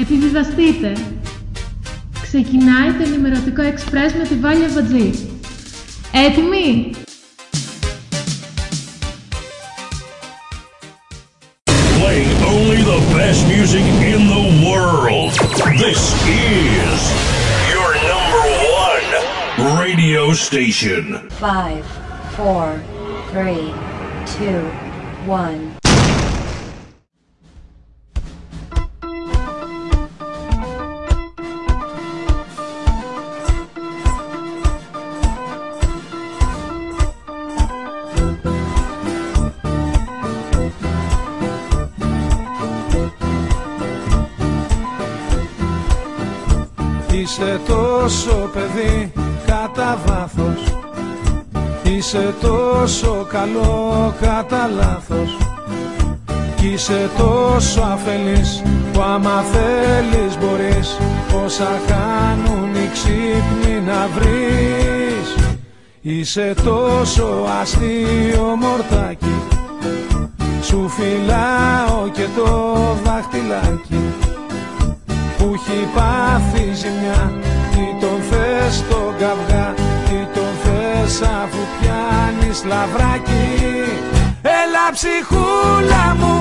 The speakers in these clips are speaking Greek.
Επιβιβαστείτε! Ξεκινάει το ενημερωτικό εξπρές με τη Βάλια Βατζή. Έτοιμοι! Playing only the best music in the world. This is your number one radio station. Five, four, three, two, one. Τόσο παιδί κατά βάθος. Είσαι τόσο καλό κατά λάθος. Κι είσαι τόσο αφελής που άμα θέλεις μπορείς Όσα κάνουν οι ξύπνοι να βρεις. Είσαι τόσο αστείο μορτάκι. Σου φυλάω και το δάχτυλάκι. Που έχει πάθει ζημιά Τι τον θες τον καυγά, τι τον θες αφού πιάνεις λαβράκι. Έλα ψυχούλα μου,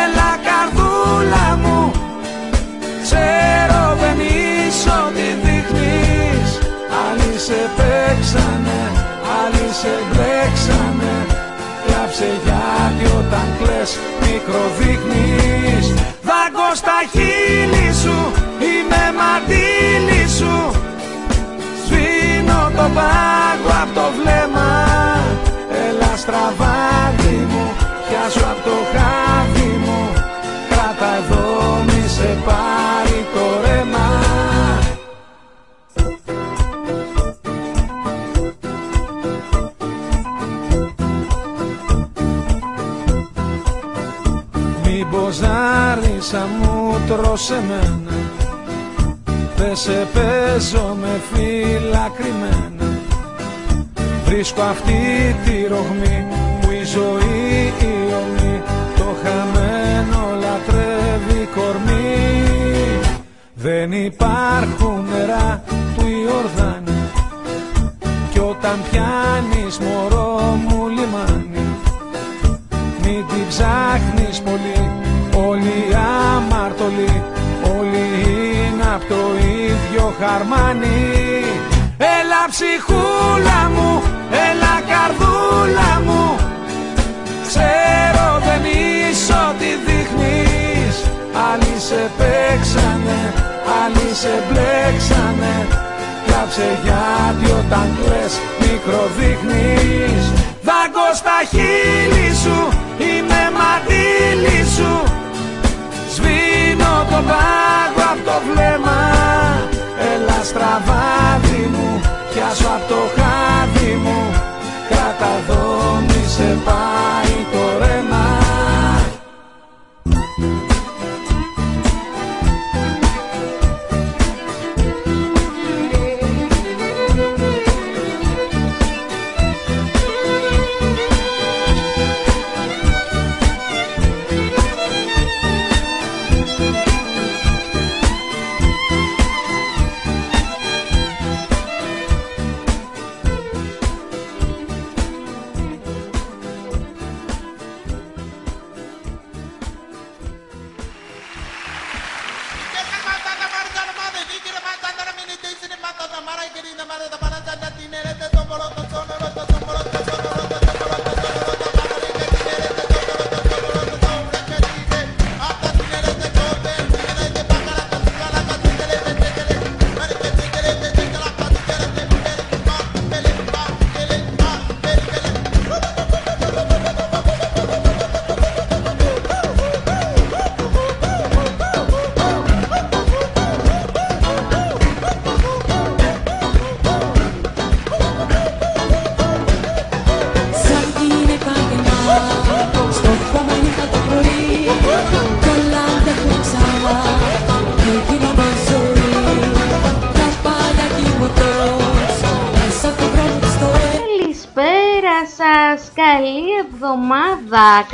έλα καρδούλα μου. Ξέρω δεν είσαι ό,τι δείχνεις. Άλλοι σε παίξανε, άλλοι σε μπλέξανε. Κλάψε γιατί όταν κλαις μικροδείχνεις. Δάγκω στα χείλη σου, είμαι μαντήλι άρισα μου τρως εμένα. Δεν σε παίζω με φύλλα κρυμμένα. Βρίσκω αυτή τη ρογμή που η ζωή η ομή. Το χαμένο λατρεύει κορμί. Δεν υπάρχουν νερά του Ιορδάνη. Κι όταν πιάνεις μωρό μου λιμάνι μην την ψάχνεις πολύ. Όλοι αμαρτωλοί Όλοι είναι απ' το ίδιο χαρμάνι. Έλα ψυχούλα μου Έλα καρδούλα μου. Ξέρω δεν είσαι ό,τι δείχνεις. Άλλοι σε παίξανε Άλλοι σε μπλέξανε. Κλάψε γιατί όταν κλαις μικροδείχνεις. Δάγκω στα χείλη σου Είμαι μαντήλι σου Σβήνω το πάγο απ' το βλέμμα. Έλα στραβάδι μου Πιάσω απ' το χάδι μου. Κράτα εδώ μη σε πάει το ρέμα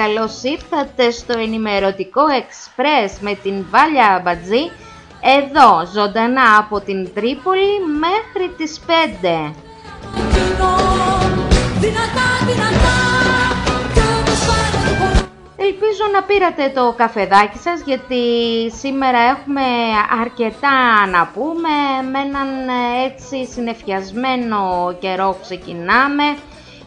Καλώς ήρθατε στο ενημερωτικό Express με την Βάλια Αμπατζή Εδώ, ζωντανά από την Τρίπολη μέχρι τις 5. Δυνατά, δυνατά Κι όμως πάνε το χωριό Ελπίζω να πήρατε το καφεδάκι σας γιατί σήμερα έχουμε αρκετά να πούμε. Με έναν ε, έτσι συνεφιασμένο καιρό ξεκινάμε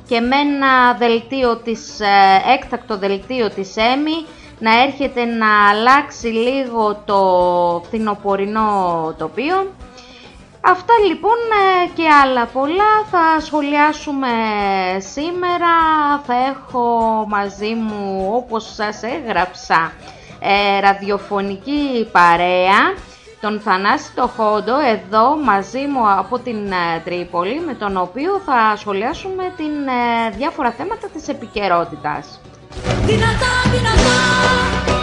και με ένα δελτίο της, ε, έκτακτο δελτίο της ΕΜΗ να έρχεται να αλλάξει λίγο το φθινοπορεινό τοπίο. Αυτά λοιπόν ε, και άλλα πολλά θα σχολιάσουμε σήμερα. Θα έχω μαζί μου όπως σας έγραψα ε, ραδιοφωνική παρέα τον Θανάση το Χόντο εδώ μαζί μου από την ε, Τρίπολη με τον οποίο θα σχολιάσουμε την ε, διάφορα θέματα της επικαιρότητας. Δυνατά, δυνατά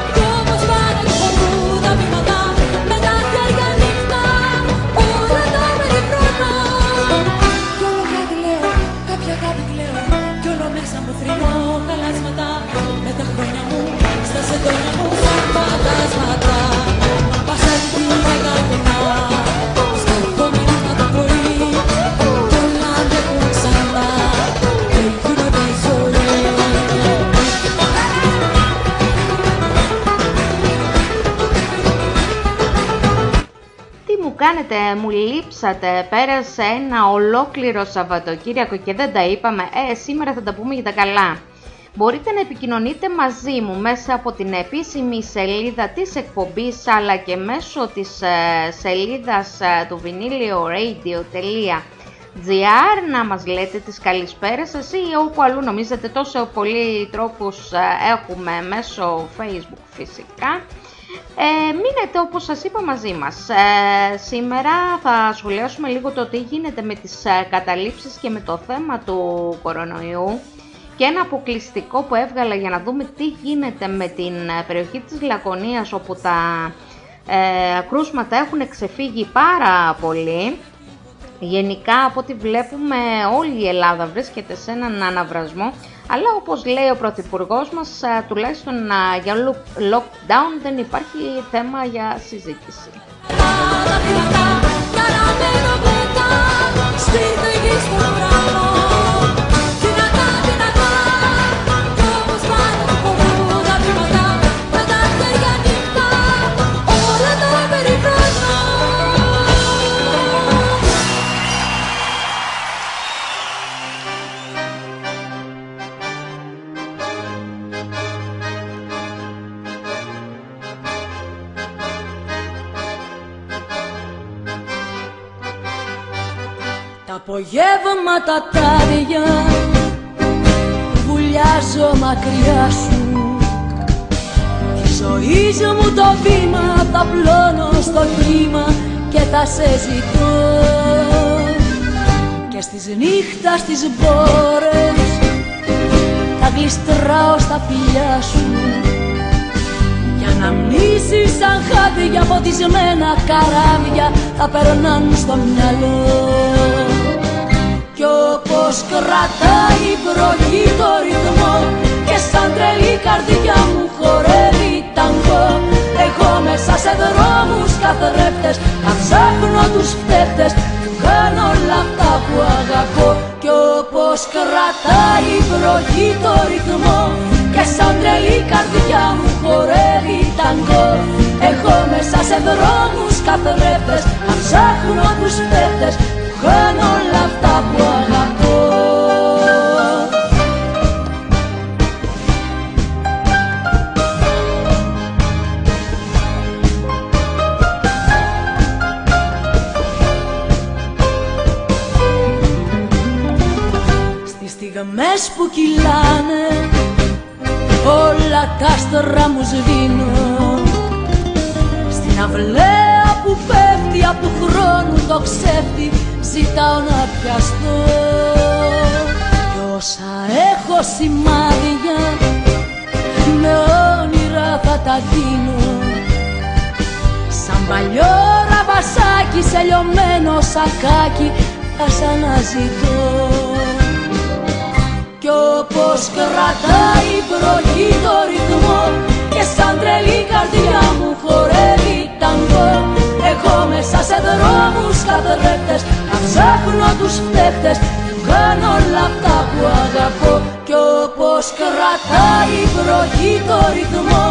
κάνετε, μου λείψατε, πέρασε ένα ολόκληρο Σαββατοκύριακο και δεν τα είπαμε, ε, σήμερα θα τα πούμε για τα καλά. Μπορείτε να επικοινωνείτε μαζί μου μέσα από την επίσημη σελίδα της εκπομπής αλλά και μέσω της ε, σελίδας ε, του vinylioradio.gr να μας λέτε τις καλησπέρες σας ή όπου αλλού νομίζετε τόσο πολλοί τρόπους ε, έχουμε μέσω facebook φυσικά. Ε, μείνετε όπως σας είπα μαζί μας. Ε, σήμερα θα σχολιάσουμε λίγο το τι γίνεται με τις ε, καταλήψεις και με το θέμα του κορονοϊού και ένα αποκλειστικό που έβγαλα για να δούμε τι γίνεται με την ε, περιοχή της Λακωνίας όπου τα ε, κρούσματα έχουν ξεφύγει πάρα πολύ. Γενικά από ό,τι βλέπουμε όλη η Ελλάδα βρίσκεται σε έναν αναβρασμό αλλά όπως λέει ο Πρωθυπουργός μας α, τουλάχιστον α, για lock- lockdown δεν υπάρχει θέμα για συζήτηση. Τα απογεύματα τα άδεια βουλιάζω μακριά σου. Τη ζωής μου το βήμα τα πλώνω στο κλίμα και τα σε ζητώ. Και στις νύχτας στις μπόρες τα γλιστράω στα φιλιά σου. Για να μνήσεις σαν χάδια φωτισμένα καράβια θα περνάν στο μυαλό κι όπως κρατάει η βροχή το ρυθμό και σαν τρελή καρδιά μου χορεύει ταγκό εγώ μέσα σε δρόμους καθρέφτες θα ψάχνω τους φταίχτες που κάνω όλα αυτά που αγαπώ. Κι όπως κρατάει η βροχή το ρυθμό και σαν τρελή καρδιά μου χορεύει ταγκό εγώ μέσα σε δρόμους καθρέφτες θα ψάχνω τους φταίχτες που κάνω όλα αυτά που αγαπώ. Στις στιγμές που σακάκι σε λιωμένο σακάκι θα σ' αναζητώ. Κι όπως κρατάει η το ρυθμό και σαν τρελή καρδιά μου χορεύει ταγκό έχω μέσα σε δρόμους καθρέφτες να ψάχνω τους φταίχτες κάνω όλα αυτά που αγαπώ. Κι όπως κρατάει η το ρυθμό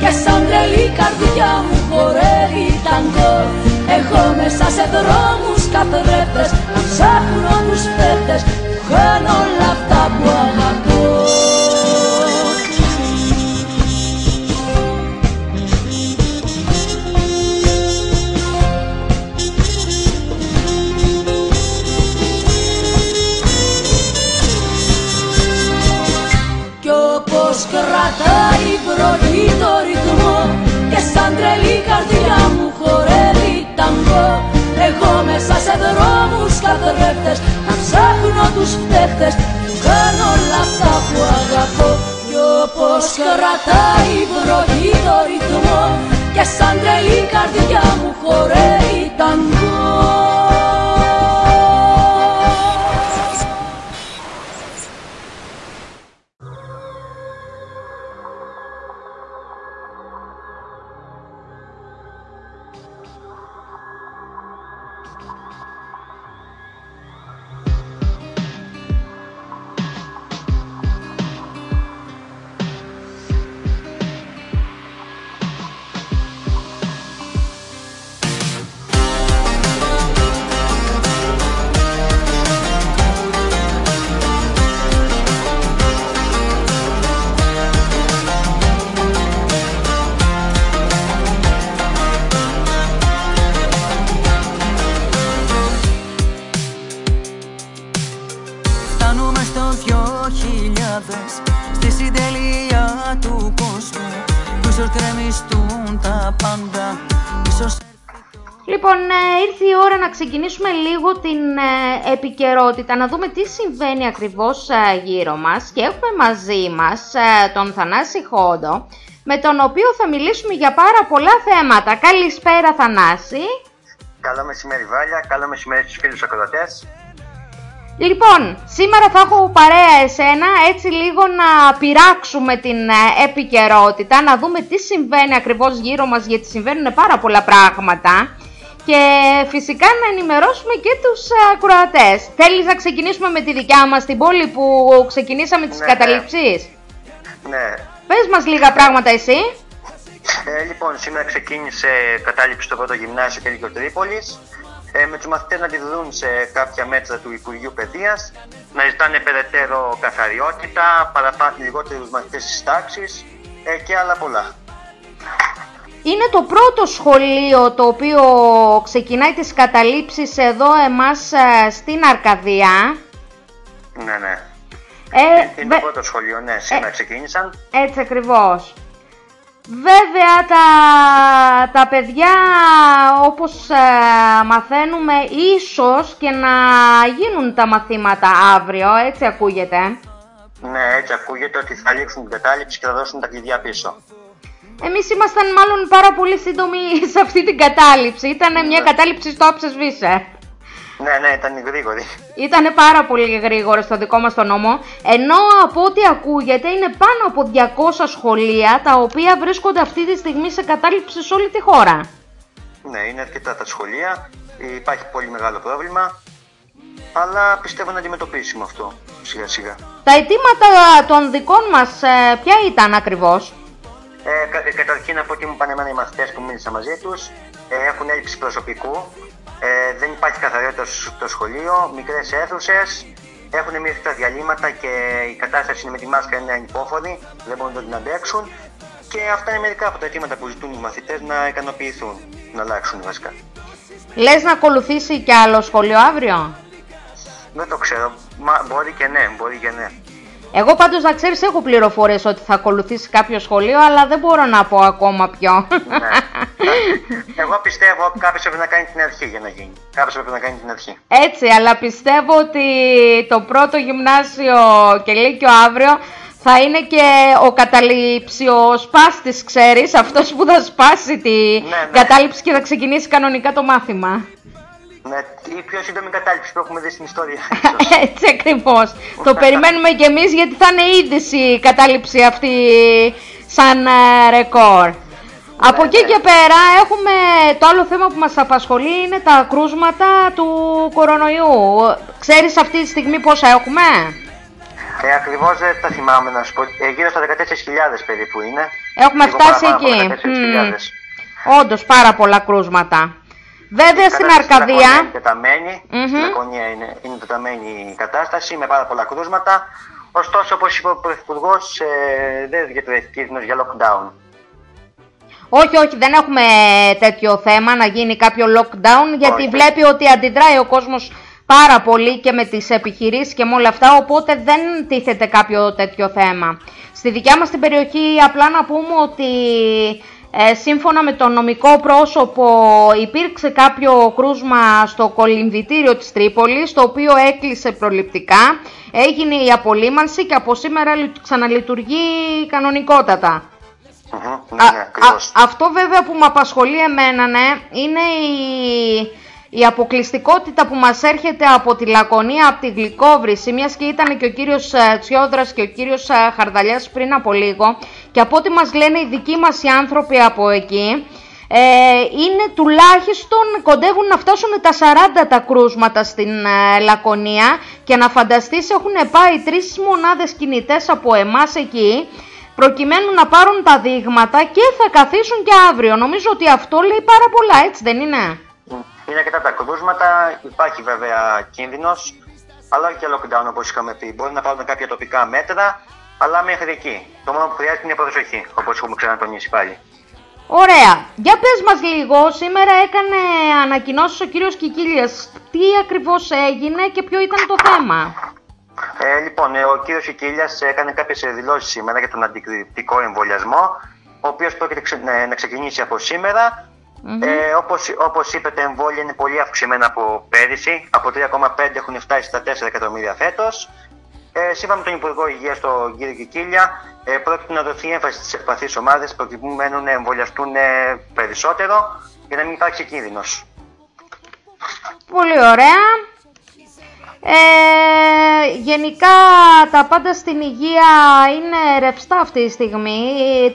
και σαν τρελή καρδιά μου χορεύει ταγκό Έχω μέσα σε δρόμους καθρέφτες να ψάχνω τους παίχτες που χάνω όλα αυτά που αγαπώ. Κι όπως κρατάει η βροχή το ρυθμό Και σαν τρελή καρδιά μου χορεύει ταγκό Εγώ μέσα σε δρόμους καθρέφτες Να ψάχνω τους φταίχτες. Που κάνω όλα αυτά που αγαπώ. Κι όπως κρατάει η βροχή το ρυθμό Και σαν επικαιρότητα, να δούμε τι συμβαίνει ακριβώς ε, γύρω μας και έχουμε μαζί μας ε, τον Θανάση Χόντο, με τον οποίο θα μιλήσουμε για πάρα πολλά θέματα. Καλησπέρα Θανάση. Καλό μεσημέρι Βάλια, καλό μεσημέρι στους φίλους ακροτές. Λοιπόν, σήμερα θα έχω παρέα εσένα έτσι λίγο να πειράξουμε την ε, επικαιρότητα, να δούμε τι συμβαίνει ακριβώς γύρω μας γιατί συμβαίνουν πάρα πολλά πράγματα και φυσικά να ενημερώσουμε και τους ε, ακροατές. Θέλεις να ξεκινήσουμε με τη δικιά μας την πόλη που ξεκινήσαμε τις Ναι, ναι. καταληψεις. Ναι, Πες μας λίγα πράγματα εσύ. ε, λοιπόν, σήμερα ξεκίνησε κατάληψη στο πρώτο γυμνάσιο και Λύκειο Τρίπολης. Ε, με τους μαθητές να τη δουν σε κάποια μέτρα του Υπουργείου Παιδείας, να ζητάνε περαιτέρω καθαριότητα, παραπάνω λιγότερους μαθητές στις τάξεις ε, και άλλα πολλά. Είναι το πρώτο σχολείο το οποίο ξεκινάει τις καταλήψεις εδώ εμάς ε, στην Αρκαδία. Ναι, ναι. Ε, Είναι βε- το πρώτο σχολείο, ναι, σήμερα ξεκίνησαν. Έτσι ακριβώς. Βέβαια τα, τα παιδιά όπως ε, μαθαίνουμε ίσως και να γίνουν τα μαθήματα αύριο, έτσι ακούγεται. Ναι, έτσι ακούγεται ότι θα λήξουν την κατάληψη και θα δώσουν τα κλειδιά πίσω. Εμείς ήμασταν μάλλον πάρα πολύ σύντομοι σε αυτή την κατάληψη. Ήταν μια κατάληψη στο άψες σβήσε. Ναι, ναι, ήταν γρήγορη. Ήταν πάρα πολύ γρήγορο στο δικό μας το νόμο, ενώ από ό,τι ακούγεται είναι πάνω από 200 σχολεία τα οποία βρίσκονται αυτή τη στιγμή σε κατάληψη σε όλη τη χώρα. Ναι, είναι αρκετά τα σχολεία. Υπάρχει πολύ μεγάλο πρόβλημα. Αλλά πιστεύω να αντιμετωπίσουμε αυτό σιγά σιγά. Τα αιτήματα των δικών μας ε, ποια ήταν ακριβώς; Ε, κα, ε, καταρχήν από ό,τι μου είπαν εμένα οι μαθητές που μίλησα μαζί τους, ε, έχουν έλλειψη προσωπικού, ε, δεν υπάρχει καθαριότητα στο σχολείο, μικρές αίθουσες, έχουν μειωθεί τα διαλύματα και η κατάσταση είναι με τη μάσκα είναι ανυπόφορη, δεν μπορούν να την αντέξουν. Και αυτά είναι μερικά από τα αιτήματα που ζητούν οι μαθητές να ικανοποιηθούν, να αλλάξουν βασικά. Λες να ακολουθήσει κι άλλο σχολείο αύριο; Δεν το ξέρω. Μα, μπορεί και ναι, μπορεί και ναι. Εγώ πάντως να ξέρεις έχω πληροφορίες ότι θα ακολουθήσει κάποιο σχολείο, αλλά δεν μπορώ να πω ακόμα ποιο. ναι. Εγώ πιστεύω κάποιος πρέπει να κάνει την αρχή για να γίνει. Κάποιος πρέπει να κάνει την αρχή. Έτσι, αλλά πιστεύω ότι το πρώτο γυμνάσιο και λύκειο αύριο θα είναι και ο καταληψιοσπάστης, ξέρεις, αυτός που θα σπάσει τη ναι. κατάληψη και θα ξεκινήσει κανονικά το μάθημα. Ναι, η πιο σύντομη κατάληψη που έχουμε δει στην ιστορία. Έτσι ακριβώς. το περιμένουμε κι εμείς γιατί θα είναι είδηση η κατάληψη αυτή σαν ε, ρεκόρ. Από εκεί και πέρα έχουμε το άλλο θέμα που μας απασχολεί είναι τα κρούσματα του κορονοϊού. Ξέρεις αυτή τη στιγμή πόσα έχουμε; Ε, Ακριβώς δεν τα θυμάμαι να σου πω. Ε, γύρω στα 14.000 περίπου είναι. Έχουμε Λίγο φτάσει παραπάνω εκεί. από 14.000. Όντως πάρα πολλά κρούσματα. Βέβαια στην Κατάσταση Αρκαδία. Λακωνία είναι τεταμένη. Μμμ. Στην Λακωνία είναι, είναι τεταμένη η κατάσταση με πάρα πολλά κρούσματα. Ωστόσο, όπως είπε ο Πρωθυπουργός, ε, δεν διατρέχει κίνδυνο για lockdown. Όχι, όχι, δεν έχουμε τέτοιο θέμα να γίνει κάποιο lockdown, γιατί Όχι. βλέπει ότι αντιδράει ο κόσμος πάρα πολύ και με τις επιχειρήσεις και με όλα αυτά, οπότε δεν τίθεται κάποιο τέτοιο θέμα. Στη δικιά μας την περιοχή απλά να πούμε ότι ε, σύμφωνα με το νομικό πρόσωπο υπήρξε κάποιο κρούσμα στο κολυμβητήριο της Τρίπολης, το οποίο έκλεισε προληπτικά, έγινε η απολύμανση και από σήμερα λει- ξαναλειτουργεί κανονικότατα. Μμμ, Α, Ναι, ναι, ακριβώς. α- αυτό βέβαια που με απασχολεί εμένα ναι, είναι η, η αποκλειστικότητα που μας έρχεται από τη Λακωνία, από τη Γλυκόβρηση, μιας και ήταν και ο κύριος ε, Τσιόδρας και ο κύριος ε, Χαρδαλιάς πριν από λίγο και από ό,τι μας λένε οι δικοί μας οι άνθρωποι από εκεί, ε, είναι τουλάχιστον κοντεύουν να φτάσουν τα 40 τα κρούσματα στην ε, Λακωνία και να φανταστείς έχουν πάει τρεις μονάδες κινητές από εμάς εκεί προκειμένου να πάρουν τα δείγματα και θα καθίσουν και αύριο. Νομίζω ότι αυτό λέει πάρα πολλά, έτσι δεν είναι; Είναι αρκετά τα κρούσματα, υπάρχει βέβαια κίνδυνος, αλλά όχι και lockdown όπως είχαμε πει. Μπορεί να πάρουν κάποια τοπικά μέτρα, αλλά μέχρι εκεί. Το μόνο που χρειάζεται είναι προσοχή, όπως έχουμε ξανατονίσει πάλι. Ωραία. Για πες μας λίγο, σήμερα έκανε ανακοινώσεις ο κύριος Κικίλιας. Τι ακριβώς έγινε και ποιο ήταν το θέμα; Ε, λοιπόν, ε, ο κύριος Ικίλια έκανε κάποιες δηλώσεις σήμερα για τον αντικριτικό εμβολιασμό, ο οποίος πρόκειται ξε- να- να ξεκινήσει από σήμερα. Ε, όπως, όπως είπε, τα εμβόλια είναι πολύ αυξημένα από πέρυσι. Από 3,5 έχουν φτάσει στα 4 εκατομμύρια φέτος. Ε, σύμφωνα με τον Υπουργό Υγείας, τον κύριο Κικίλια, ε, πρόκειται να δοθεί έμφαση στις ευπαθείς ομάδες προκειμένου να εμβολιαστούν ε, περισσότερο για να μην υπάρξει κίνδυνος. Πολύ ωραία. Ε, γενικά τα πάντα στην υγεία είναι ρευστά αυτή τη στιγμή,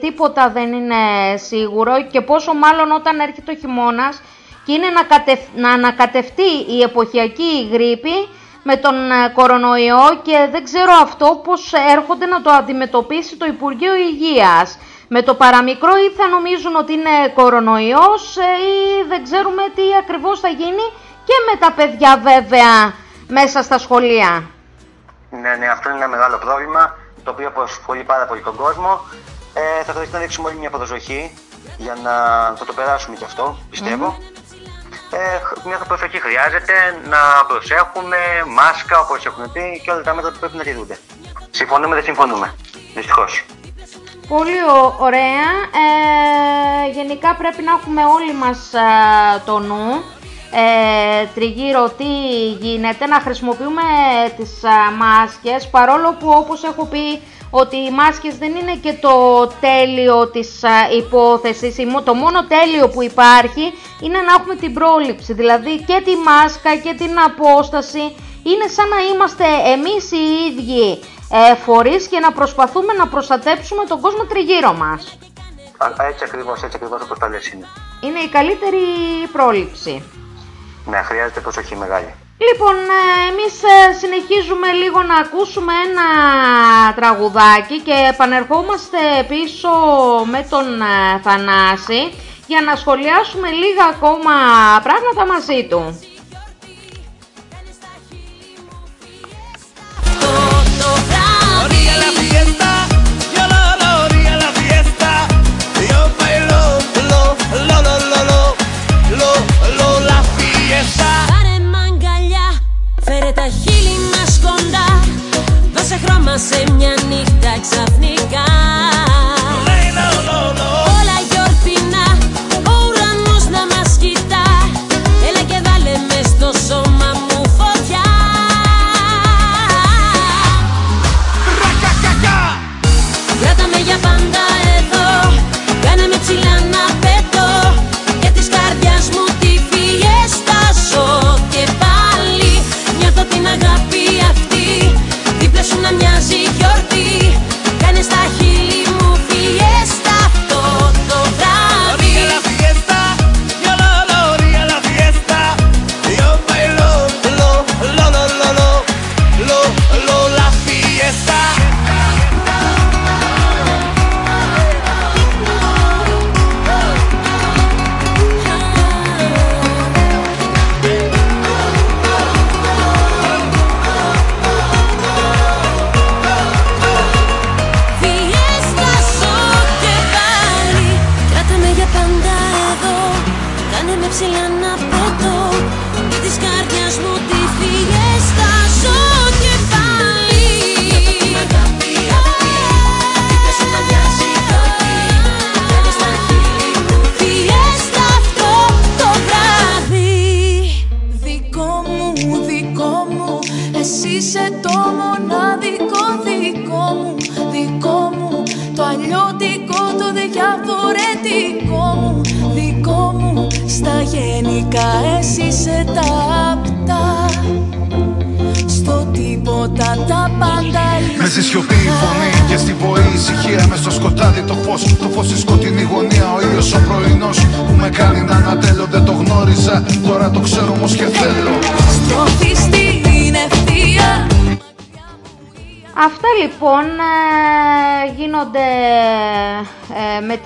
τίποτα δεν είναι σίγουρο και πόσο μάλλον όταν έρχεται ο χειμώνας και είναι να, κατευ... να ανακατευτεί η εποχιακή γρήπη με τον ε, κορονοϊό και δεν ξέρω αυτό πώς έρχονται να το αντιμετωπίσει το Υπουργείο Υγείας. Με το παραμικρό ή θα νομίζουν ότι είναι κορονοϊός ε, ή δεν ξέρουμε τι ακριβώς θα γίνει και με τα παιδιά βέβαια μέσα στα σχολεία. Ναι, ναι, αυτό είναι ένα μεγάλο πρόβλημα το οποίο απασχολεί πάρα πολύ τον κόσμο. Ε, θα χρειαστεί να δείξουμε όλη μια προσοχή για να θα το περάσουμε κι αυτό, πιστευω Ε, χ- μια προσοχή χρειάζεται να προσέχουμε, μάσκα όπως έχουν πει και όλα τα μέτρα που πρέπει να τηρούνται. Συμφωνούμε, δεν συμφωνούμε. Δυστυχώς. Πολύ ω- ωραία. Ε, γενικά πρέπει να έχουμε όλοι μας ε, το νου ε, τριγύρω τι γίνεται, να χρησιμοποιούμε τις ε, μάσκες παρόλο που όπως έχω πει ότι οι μάσκες δεν είναι και το τέλειο της ε, υπόθεσης, Η μο- το μόνο τέλειο που υπάρχει είναι να έχουμε την πρόληψη, δηλαδή και τη μάσκα και την απόσταση είναι σαν να είμαστε εμείς οι ίδιοι ε, φορείς και να προσπαθούμε να προστατέψουμε τον κόσμο τριγύρω μας. Α, α, έτσι ακριβώς, έτσι ακριβώς όπως τα λες είναι. Είναι η καλύτερη πρόληψη. Ναι, χρειάζεται προσοχή μεγάλη. Λοιπόν, ε, εμείς ε, συνεχίζουμε λίγο να ακούσουμε ένα τραγουδάκι και επανερχόμαστε πίσω με τον ε, Θανάση για να σχολιάσουμε λίγα ακόμα πράγματα μαζί του. Orilla la fiesta, fiesta. Πάρε μ' αγκαλιά, φέρε τα χείλη μας κοντά Δώσε χρώμα σε μια νύχτα ξαφνικά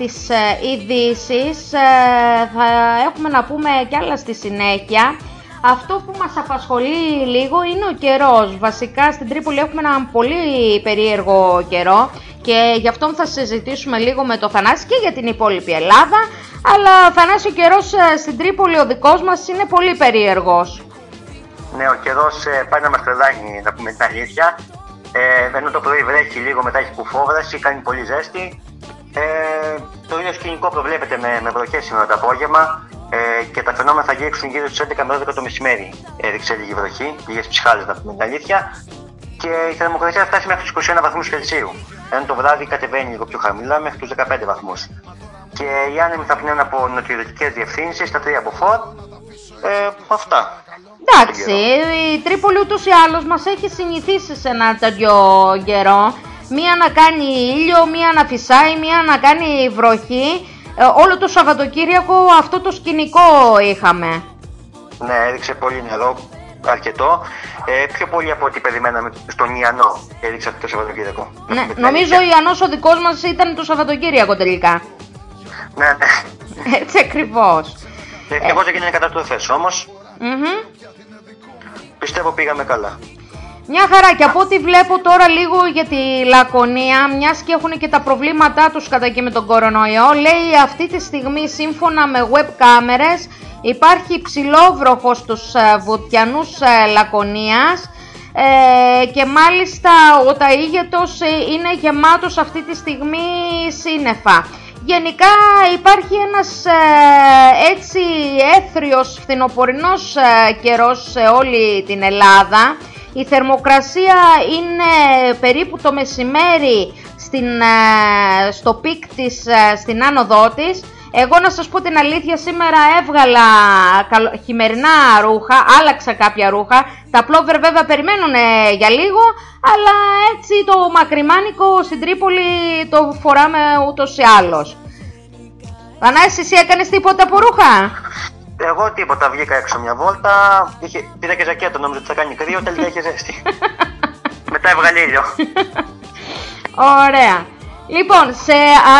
τις ε, ειδήσεις. θα έχουμε να πούμε κι άλλα στη συνέχεια. Αυτό που μας απασχολεί λίγο είναι ο καιρός. Βασικά στην Τρίπολη έχουμε έναν πολύ περίεργο καιρό και γι' αυτό θα συζητήσουμε λίγο με το Θανάση και για την υπόλοιπη Ελλάδα. Αλλά Θανάση ο καιρός ε, στην Τρίπολη ο δικός μας είναι πολύ περίεργος. Ναι, ο καιρός πάει να μας τρελάνει, να πούμε την αλήθεια. Ε, ενώ το πρωί βρέχει λίγο, μετά έχει κουφόβραση, κάνει πολύ ζέστη. Ε, το ίδιο σκηνικό προβλέπεται με, με βροχές σήμερα το απόγευμα ε, και τα φαινόμενα θα γύριξουν γύρω στις 11 με 12 το μεσημέρι. Έριξε λίγη βροχή, λίγες ψυχάλες να πούμε την αλήθεια. Και η θερμοκρασία θα φτάσει μέχρι τους 21 βαθμούς Κελσίου. Ενώ το βράδυ κατεβαίνει λίγο πιο χαμηλά μέχρι τους 15 βαθμούς. Και οι άνεμοι θα πνέουν από νοτιοδυτικές διευθύνσεις, τα τρία από φόρ. Ε, αυτά. Εντάξει, η Τρίπολη ούτως ή άλλως μας έχει συνηθίσει σε ένα τέτοιο καιρό. Μία να κάνει ήλιο, μία να φυσάει, μία να κάνει βροχή. Ε, όλο το Σαββατοκύριακο αυτό το σκηνικό είχαμε. Ναι, έριξε πολύ νερό, αρκετό. Ε, πιο πολύ από ό,τι περιμέναμε στον Ιαννό έριξε αυτό το Σαββατοκύριακο. Ναι, Με την νομίζω ο αλήθεια. Ιαννός ο δικός μας ήταν το Σαββατοκύριακο τελικά. Ναι, ναι. Έτσι ακριβώς. Ευτυχώς έγινε καταστροφέ όμως. Μμμ. Πιστεύω πήγαμε καλά. Μια χαρά και από ό,τι βλέπω τώρα λίγο για τη Λακωνία, μιας και έχουν και τα προβλήματά τους κατά και με τον κορονοϊό, λέει αυτή τη στιγμή σύμφωνα με web κάμερες υπάρχει ψηλόβροχο στους ε, βουτιανούς ε, Λακωνίας ε, και μάλιστα ο ταΐγετος ε, είναι γεμάτος αυτή τη στιγμή σύννεφα. Γενικά υπάρχει ένας ε, έτσι αίθριος φθινοπωρινός ε, καιρός σε όλη την Ελλάδα. Η θερμοκρασία είναι περίπου το μεσημέρι στην, ε, στο peak της, ε, στην άνοδό της. Εγώ να σας πω την αλήθεια, σήμερα έβγαλα καλο- χειμερινά ρούχα, άλλαξα κάποια ρούχα. Τα πλόβερ βέβαια περιμένουν ε, για λίγο, αλλά έτσι το μακριμάνικο στην Τρίπολη το φοράμε ούτως ή άλλως. Πανάση, εσύ έκανες τίποτα από ρούχα; Εγώ τίποτα, βγήκα έξω μια βόλτα. Είχε, πήρα και ζακέτο, νόμιζα ότι θα κάνει κρύο, τελικά είχε ζέστη. Μετά έβγαλε ήλιο. Ωραία. Λοιπόν, σε α,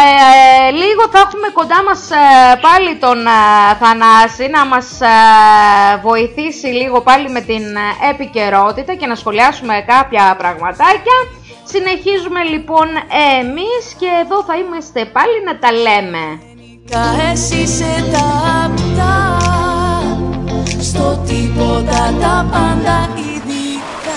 ε, λίγο θα έχουμε κοντά μας ε, πάλι τον ε, Θανάση να μας ε, βοηθήσει λίγο πάλι με την ε, επικαιρότητα και να σχολιάσουμε κάποια πραγματάκια. Συνεχίζουμε λοιπόν εμείς και εδώ θα είμαστε πάλι να τα λέμε. Εσύ είσαι τα απτά Στο τίποτα τα πάντα ειδικά.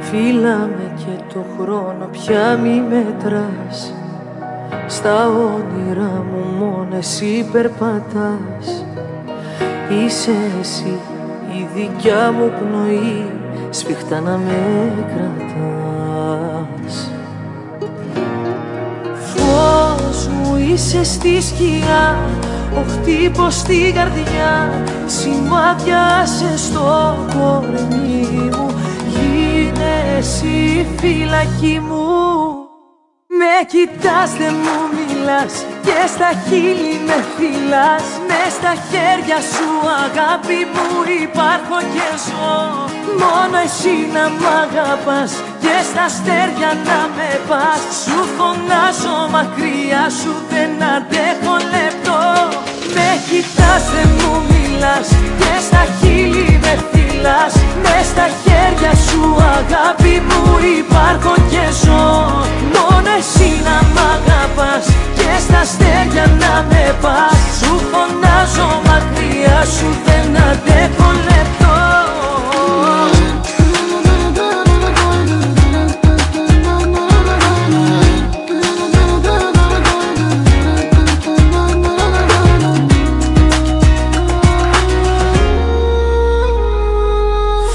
Φύλαμε και το χρόνο πια μη μετράς Στα όνειρά μου μόνο εσύ περπατάς Είσαι εσύ η δικιά μου πνοή Σφιχτά να με κρατάς. Φως μου είσαι στη σκιά Ο χτύπος στην καρδιά. Σημάδια σε στο κορμί μου Είναι εσύ φυλακή μου. Με κοιτάς δεν μου μιλάς Και στα χείλη με φυλάς. Μες στα χέρια σου αγάπη μου υπάρχω και ζω. Μόνο εσύ να μ' αγαπάς Και στα αστέρια να με πας. Σου φωνάζω μ' μακριά σου δεν αντέχω λεπτό. Με κοιτάς δεν μου μιλάς και στα χείλη με φυλάς. Μες στα χέρια σου αγάπη μου υπάρχω και ζω. Μόνο εσύ να μ' αγαπάς και στα αστέρια να με πας. Σου φωνάζω μακριά σου δεν αντέχω λεπτό.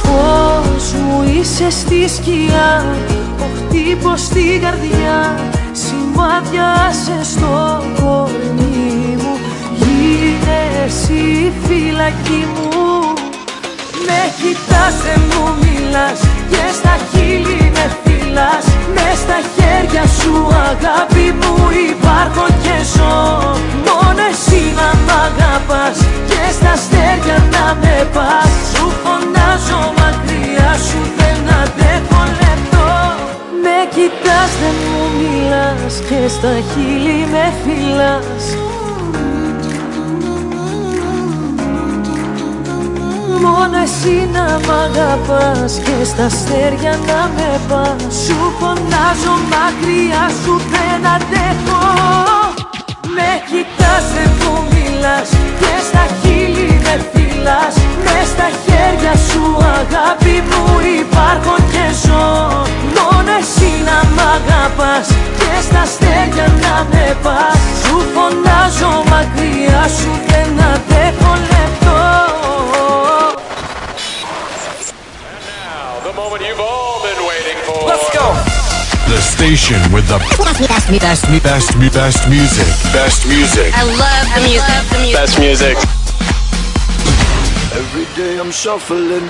Φως μου είσαι στη σκιά Ο χτύπος στην καρδιά Σημάδιασε στο κορμί μου. Είναι εσύ φυλακή μου. Με κοιτάς δεν μου μιλάς Και στα χείλη με φυλάς. Με στα χέρια σου αγάπη μου υπάρχω και ζω. Μόνο εσύ να μ' αγαπάς Και στα αστέρια να με πας. Σου φωνάζω μακριά σου δεν αντέχω λεπτό Με κοιτάς δεν μου μιλάς Και στα χείλη με φυλάς. Μόνο εσύ να μ' αγαπάς και στα αστέρια να με πας. Σου φωνάζω μακριά σου δεν αντέχω. Με κοιτάς δεν μου μιλάς και στα χείλη με φυλάς Με στα χέρια σου αγάπη μου υπάρχω και ζω Μόνο εσύ να μ' αγαπάς και στα αστέρια να με πας Σου φωνάζω μακριά σου δεν αντέχω λεπτό The moment you've all been waiting for. Let's go. The station with the Best, best, best, best, mu- best music. Best music. I love the music. the music. Best music. Every day I'm shuffling.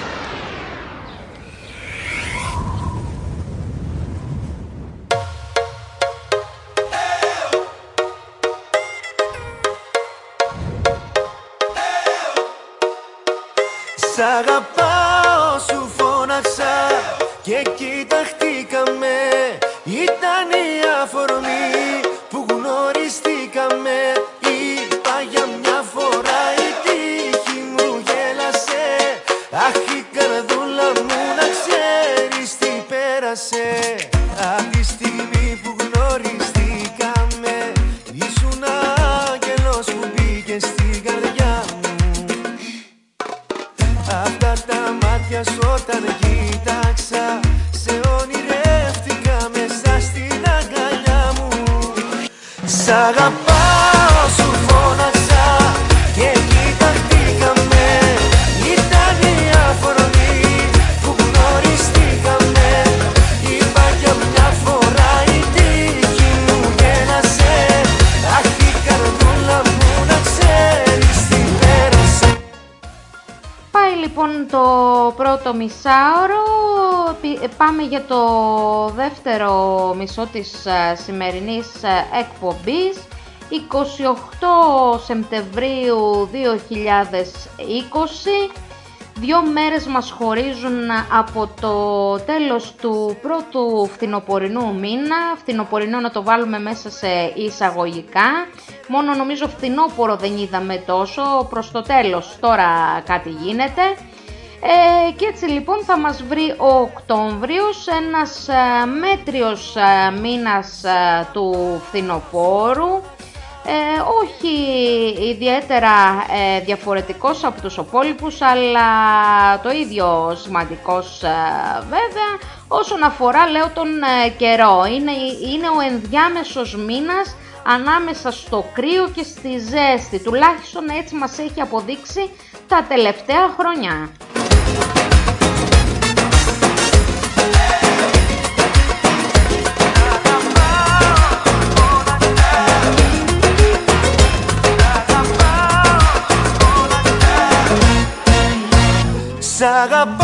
Σ' αγαπάω σου φώναξα και κοιταχτήκαμε Ήταν η αφορμή που γνωριστήκαμε μισάωρο, Πη- πάμε για το δεύτερο μισό της ε, σημερινής ε, εκπομπής. 28 Σεπτεμβρίου 2020, δύο μέρες μας χωρίζουν από το τέλος του πρώτου φθινοπορεινού μήνα. Φθινοπορεινό να το βάλουμε μέσα σε εισαγωγικά. Μόνο νομίζω φθινόπορο δεν είδαμε τόσο, προς το τέλος τώρα κάτι γίνεται. Ε, και έτσι λοιπόν θα μας βρει ο Οκτώβριος, ένας ε, μέτριος ε, μήνας ε, του φθινοπόρου, ε, όχι ιδιαίτερα ε, διαφορετικός από τους υπόλοιπους, αλλά το ίδιο σημαντικός ε, βέβαια. Όσον αφορά λέω τον ε, καιρό, είναι, είναι ο ενδιάμεσος μήνας ανάμεσα στο κρύο και στη ζέστη, τουλάχιστον έτσι μας έχει αποδείξει τα τελευταία χρόνια. Σ'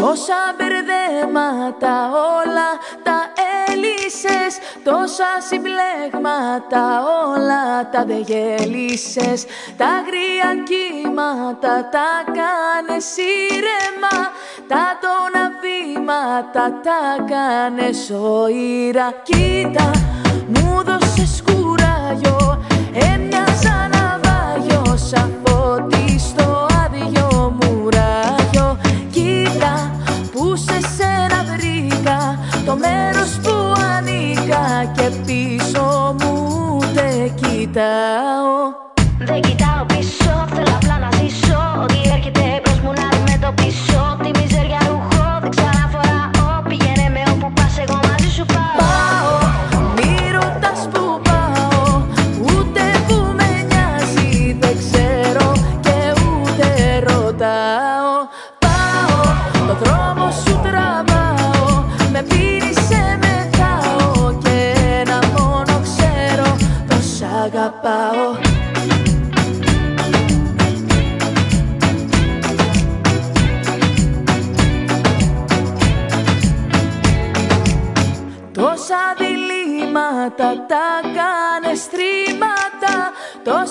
Τόσα μπερδέματα όλα τα έλυσες. Τόσα συμπλέγματα όλα τα δε γέλυσες. Τα αγρία κύματα τα κάνες ήρεμα. Τα τόνα βήματα τα κάνες οήρα Κοίτα μου δώσες κουράγιο Έμοιαζα μέρος που ανήκα Και πίσω μου δεν κοιτάω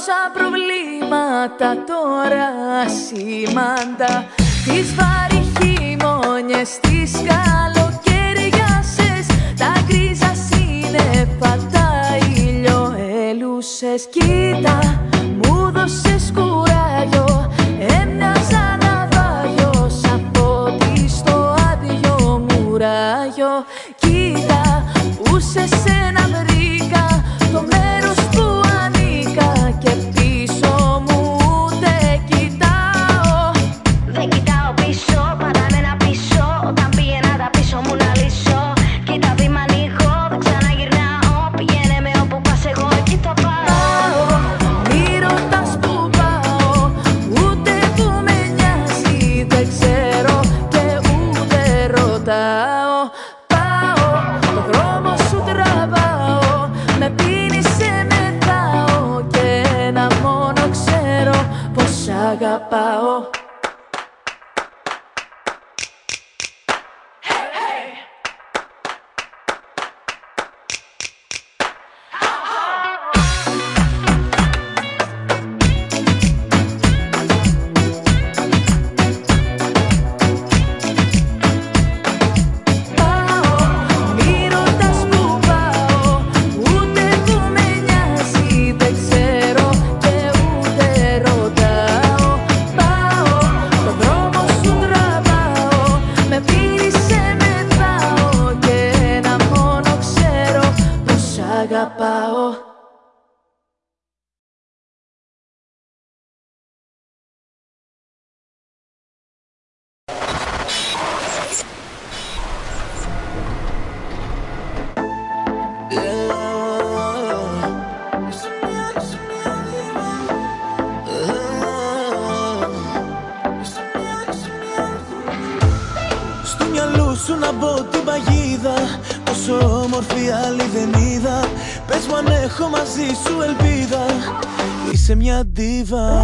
Τόσα προβλήματα τώρα σήμαντα Τις βάρη χειμώνιες, τις καλοκαιριάσες Τα γκρίζα σύννεφα, τα ηλιοέλουσες Κοίτα, μου δώσες κουράγιο Έμοιαζα ναυάγιο σαν φώτι στο άδειο μουράγιο. Κοίτα, που σε Είσαι μια ντίβα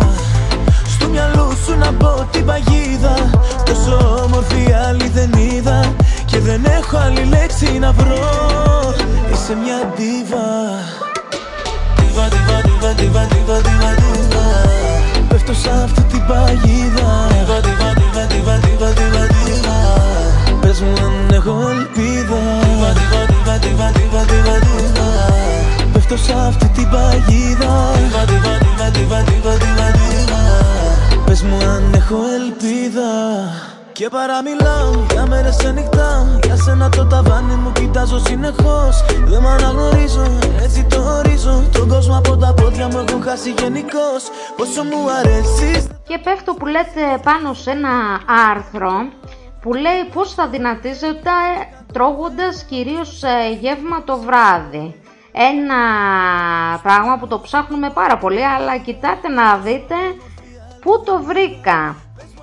Στο μυαλό σου να μπω την παγίδα Πόσο όμορφη άλλη δεν είδα Και δεν έχω άλλη λέξη να βρω Είσαι μια ντίβα Ντίβα, ντίβα, ντίβα, ντίβα, ντίβα, ντίβα, ντίβα Πέφτω σε αυτή την παγίδα Ντίβα, ντίβα, ντίβα, ντίβα, ντίβα, ντίβα, ντίβα Πες μου αν έχω ελπίδα Ντίβα, ντίβα, ντίβα, ντίβα, ντίβα, ντίβα, ντίβα Πέφτω σε αυτή την παγίδα. Ντίβα, ντίβα, ντίβα, ντίβα, ντίβα, ντίβα, ντίβα Πες μου αν έχω ελπίδα. Και παραμιλάω για μέρες σε νυχτά Για σένα το ταβάνι μου κοιτάζω συνεχώς. Δεν μ' αναγνωρίζω, έτσι το ορίζω. Τον κόσμο από τα πόδια μου έχουν χάσει γενικώς. Πόσο μου αρέσεις. Και πέφτω που λέτε πάνω σε ένα άρθρο που λέει πώς θα δυνατίζετε τρώγοντας κυρίως ε, γεύμα το βράδυ. Ένα πράγμα που το ψάχνουμε πάρα πολύ, αλλά κοιτάτε να δείτε πού το βρήκα.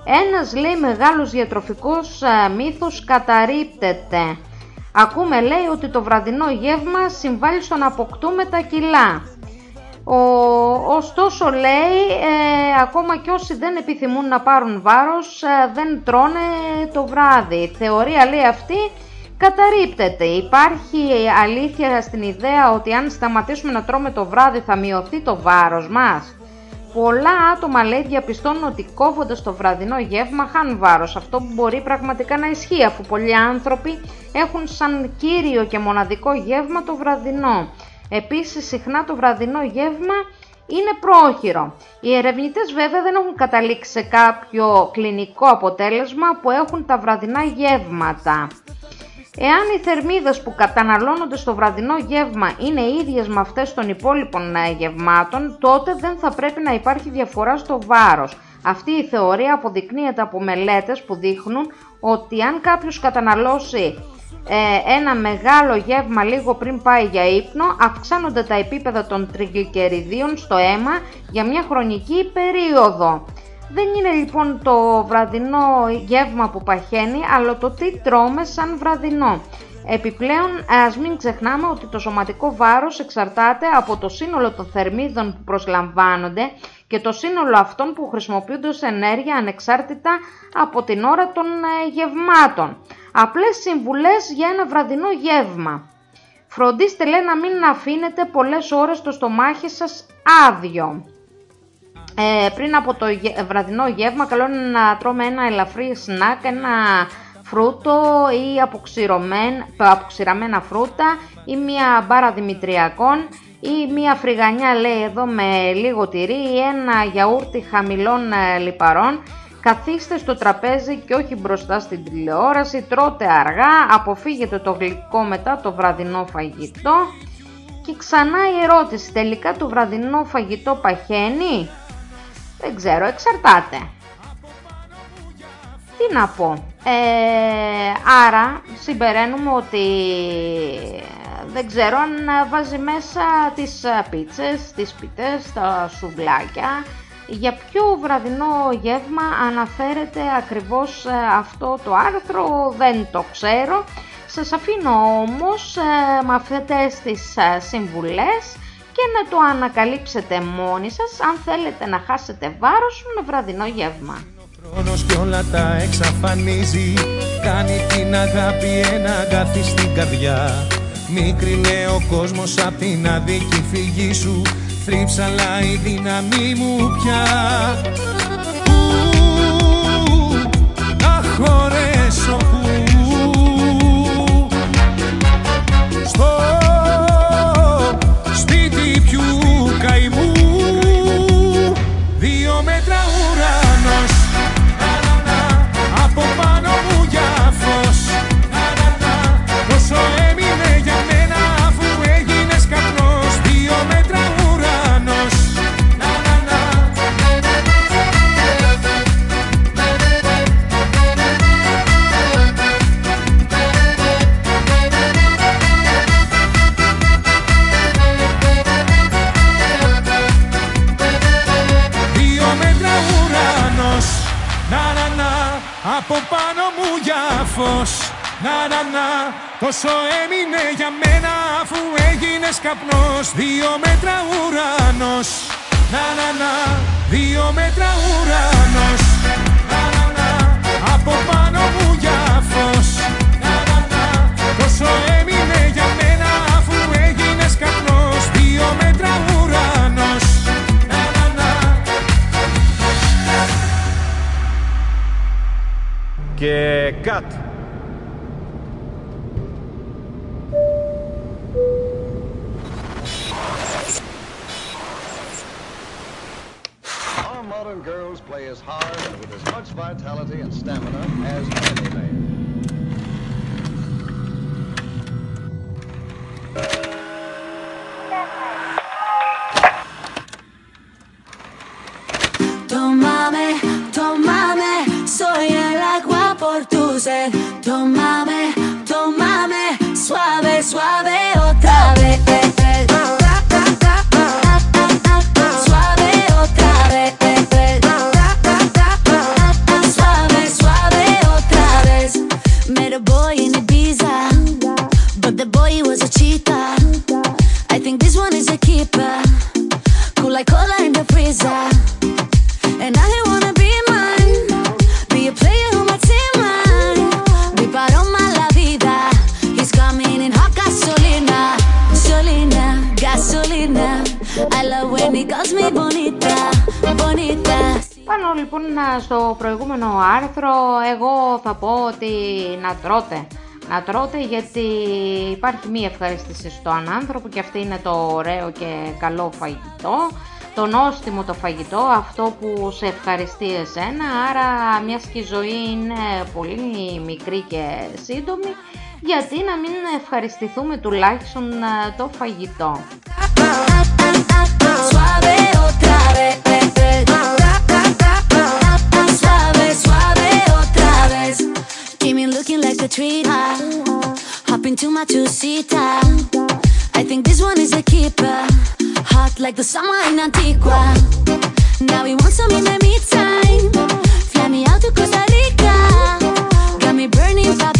Ένας λέει μεγάλος διατροφικός ε, μύθος καταρρίπτεται. Ακούμε λέει ότι το βραδινό γεύμα συμβάλλει στο να αποκτούμε τα κιλά. Ο, ωστόσο λέει, ε, ακόμα και όσοι δεν επιθυμούν να πάρουν βάρος, ε, δεν τρώνε το βράδυ. Η θεωρία λέει αυτή καταρρίπτεται. Υπάρχει αλήθεια στην ιδέα ότι αν σταματήσουμε να τρώμε το βράδυ θα μειωθεί το βάρος μας. Πολλά άτομα λέει διαπιστώνουν ότι κόβοντας το βραδινό γεύμα χάνουν βάρος. Αυτό που μπορεί πραγματικά να ισχύει αφού πολλοί άνθρωποι έχουν σαν κύριο και μοναδικό γεύμα το βραδινό. Επίσης συχνά το βραδινό γεύμα είναι πρόχειρο. Οι ερευνητές βέβαια δεν έχουν καταλήξει σε κάποιο κλινικό αποτέλεσμα που έχουν τα βραδινά γεύματα. Εάν οι θερμίδες που καταναλώνονται στο βραδινό γεύμα είναι ίδιες με αυτές των υπόλοιπων ε, γευμάτων, τότε δεν θα πρέπει να υπάρχει διαφορά στο βάρος. Αυτή η θεωρία αποδεικνύεται από μελέτες που δείχνουν ότι αν κάποιος καταναλώσει ε, ένα μεγάλο γεύμα λίγο πριν πάει για ύπνο, αυξάνονται τα επίπεδα των τριγλικεριδίων στο αίμα για μια χρονική περίοδο. Δεν είναι λοιπόν το βραδινό γεύμα που παχαίνει, αλλά το τι τρώμε σαν βραδινό. Επιπλέον, ας μην ξεχνάμε ότι το σωματικό βάρος εξαρτάται από το σύνολο των θερμίδων που προσλαμβάνονται και το σύνολο αυτών που χρησιμοποιούνται ως ενέργεια ανεξάρτητα από την ώρα των ε, γευμάτων. Απλές συμβουλές για ένα βραδινό γεύμα. Φροντίστε λέει να μην αφήνετε πολλές ώρες το στομάχι σας άδειο. Ε, πριν από το βραδινό γεύμα καλό είναι να τρώμε ένα ελαφρύ σνακ, ένα φρούτο ή αποξηραμένα φρούτα ή μια μπάρα δημητριακών ή μια φρυγανιά λέει εδώ με λίγο τυρί ή ένα γιαούρτι χαμηλών ε, λιπαρών. Καθίστε στο τραπέζι και όχι μπροστά στην τηλεόραση, τρώτε αργά, αποφύγετε το γλυκό μετά το βραδινό φαγητό. Και ξανά η ερώτηση, τελικά το βραδινό φαγητό παχαίνει; Δεν ξέρω, εξαρτάται. Τι να πω. Ε, άρα συμπεραίνουμε ότι δεν ξέρω αν βάζει μέσα τις πίτσες, τις πίτες, τα σουβλάκια. Για ποιο βραδινό γεύμα αναφέρεται ακριβώς ε, αυτό το άρθρο δεν το ξέρω. Σας αφήνω όμως ε, με αυτές τις ε, συμβουλές και να το ανακαλύψετε μόνοι σας αν θέλετε να χάσετε βάρος με βραδινό γεύμα. Χρόνος κι όλα τα εξαφανίζει Κάνει την αγάπη ένα αγκάθι στην καρδιά Μικρινέ ο κόσμος απ' την αδίκη φυγή σου Θρύψαλα η δύναμή μου πια Τόσο έμεινε για μένα αφού έγινες καπνός. Δύο μέτρα ουρανός. Να να να. Δύο μέτρα ουρανός. Να να να. Από πάνω μου για φως. Να να να. Τόσο έμεινε για μένα αφού έγινες καπνός. Δύο μέτρα ουρανός. Να να να. Και cut. Girls play as hard and with as much vitality and stamina as any man. Tómame, tómame, soy el agua por tu sed. Tómame, τρώτε. Να τρώτε γιατί υπάρχει μία ευχαρίστηση στον άνθρωπο και αυτή είναι το ωραίο και καλό φαγητό. Το νόστιμο το φαγητό, αυτό που σε ευχαριστεί εσένα, άρα μιας και η ζωή είναι πολύ μικρή και σύντομη, γιατί να μην ευχαριστηθούμε τουλάχιστον ε, το φαγητό. Keep me looking like a treat. Hop into my two-seater. I think this one is a keeper. Hot like the summer in Antigua. Now we want some in the meantime. Fly me out to Costa Rica. Got me burning.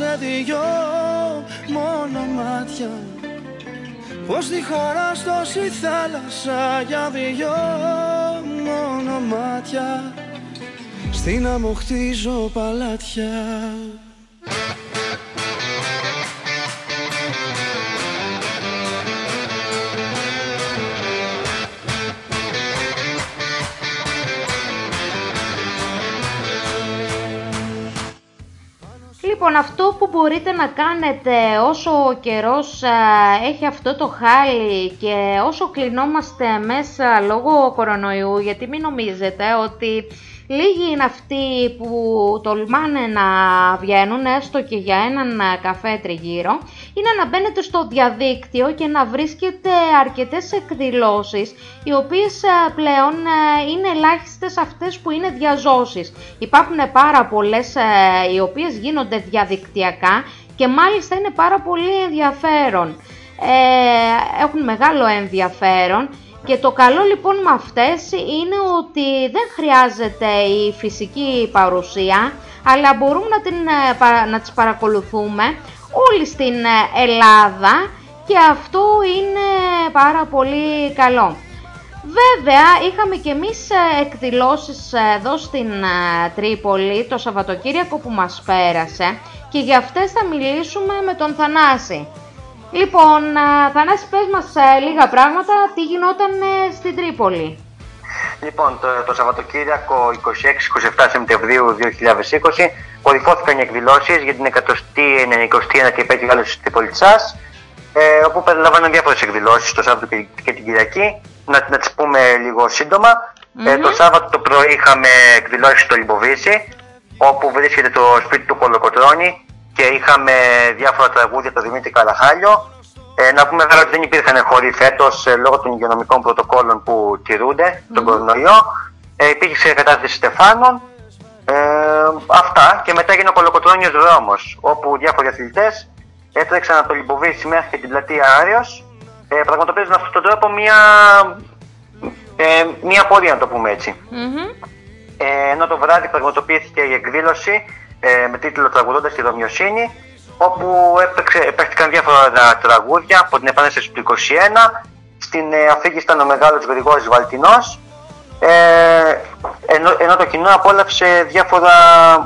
Σε δυο μόνο μάτια. Πως τη χωράς τόση θάλασσα Για δυο μόνο μάτια. Στην άμμο χτίζω παλάτια μπορείτε να κάνετε όσο ο καιρός α, έχει αυτό το χάλι και όσο κλεινόμαστε μέσα λόγω κορονοϊού, γιατί μην νομίζετε ότι λίγοι είναι αυτοί που τολμάνε να βγαίνουν έστω και για έναν α, καφέ τριγύρω, είναι να μπαίνετε στο διαδίκτυο και να βρίσκετε αρκετές εκδηλώσεις, οι οποίες α, πλέον α, είναι ελάχιστες αυτές που είναι διαζώσεις. Υπάρχουν πάρα πολλές α, οι οποίες γίνονται διαδικτυακά και μάλιστα είναι πάρα πολύ ενδιαφέρον. Ε, έχουν μεγάλο ενδιαφέρον και το καλό λοιπόν με αυτές είναι ότι δεν χρειάζεται η φυσική παρουσία, αλλά μπορούμε να, την, ε, πα- να τις παρακολουθούμε όλοι στην ε, Ελλάδα και αυτό είναι πάρα πολύ καλό. Βέβαια, είχαμε και εμείς ε, εκδηλώσεις ε, εδώ στην ε, Τρίπολη το Σαββατοκύριακο που μας πέρασε και για αυτές θα μιλήσουμε με τον Θανάση. Λοιπόν, ε, Θανάση, πες μας ε, λίγα πράγματα, τι γινόταν ε, στην Τρίπολη. Λοιπόν, το, το Σαββατοκύριακο 26-27 Σεπτεμβρίου 2020 κορυφώθηκαν οι εκδηλώσεις για την 199η επέτειο διάλωση της Τρίπολητσά, ε, όπου περιλαμβάνουν διάφορες εκδηλώσεις το Σάββατο και, και την Κυριακή. Να, να τις πούμε λίγο σύντομα. Ε, το Σάββατο το πρωί είχαμε εκδηλώσεις στο Λιμποβίση, όπου βρίσκεται το σπίτι του Κολοκοτρώνη και είχαμε διάφορα τραγούδια του Δημήτρη Καραχάλιο. Ε, να πούμε βέβαια ότι δεν υπήρχαν χώροι φέτος λόγω των υγειονομικών πρωτοκόλων που τηρούνται, τον κορονοϊό. Ε, υπήρξε κατάθεση στεφάνων. Ε, αυτά και μετά έγινε ο Κολοκοτρώνιος δρόμος, όπου διάφοροι αθλητές έτρεξαν από το Λιμποβίση μέχρι και την πλατεία Άριος, ε, πραγματοποιίζουν αυτόν τον τρόπο μια, ε, μια πορεία, να το πούμε έτσι. Ε, ενώ το βράδυ πραγματοποιήθηκε η εκδήλωση ε, με τίτλο Τραγουδώντας τη Ρωμιοσύνη όπου έπαιξε, παίχτηκαν διάφορα τραγούδια από την Επανάσταση του 21. Στην ε, αφήγηση ήταν ο μεγάλος Γρηγόρης Βαλτινός, ε, ενώ, ενώ το κοινό απόλαυσε διάφορα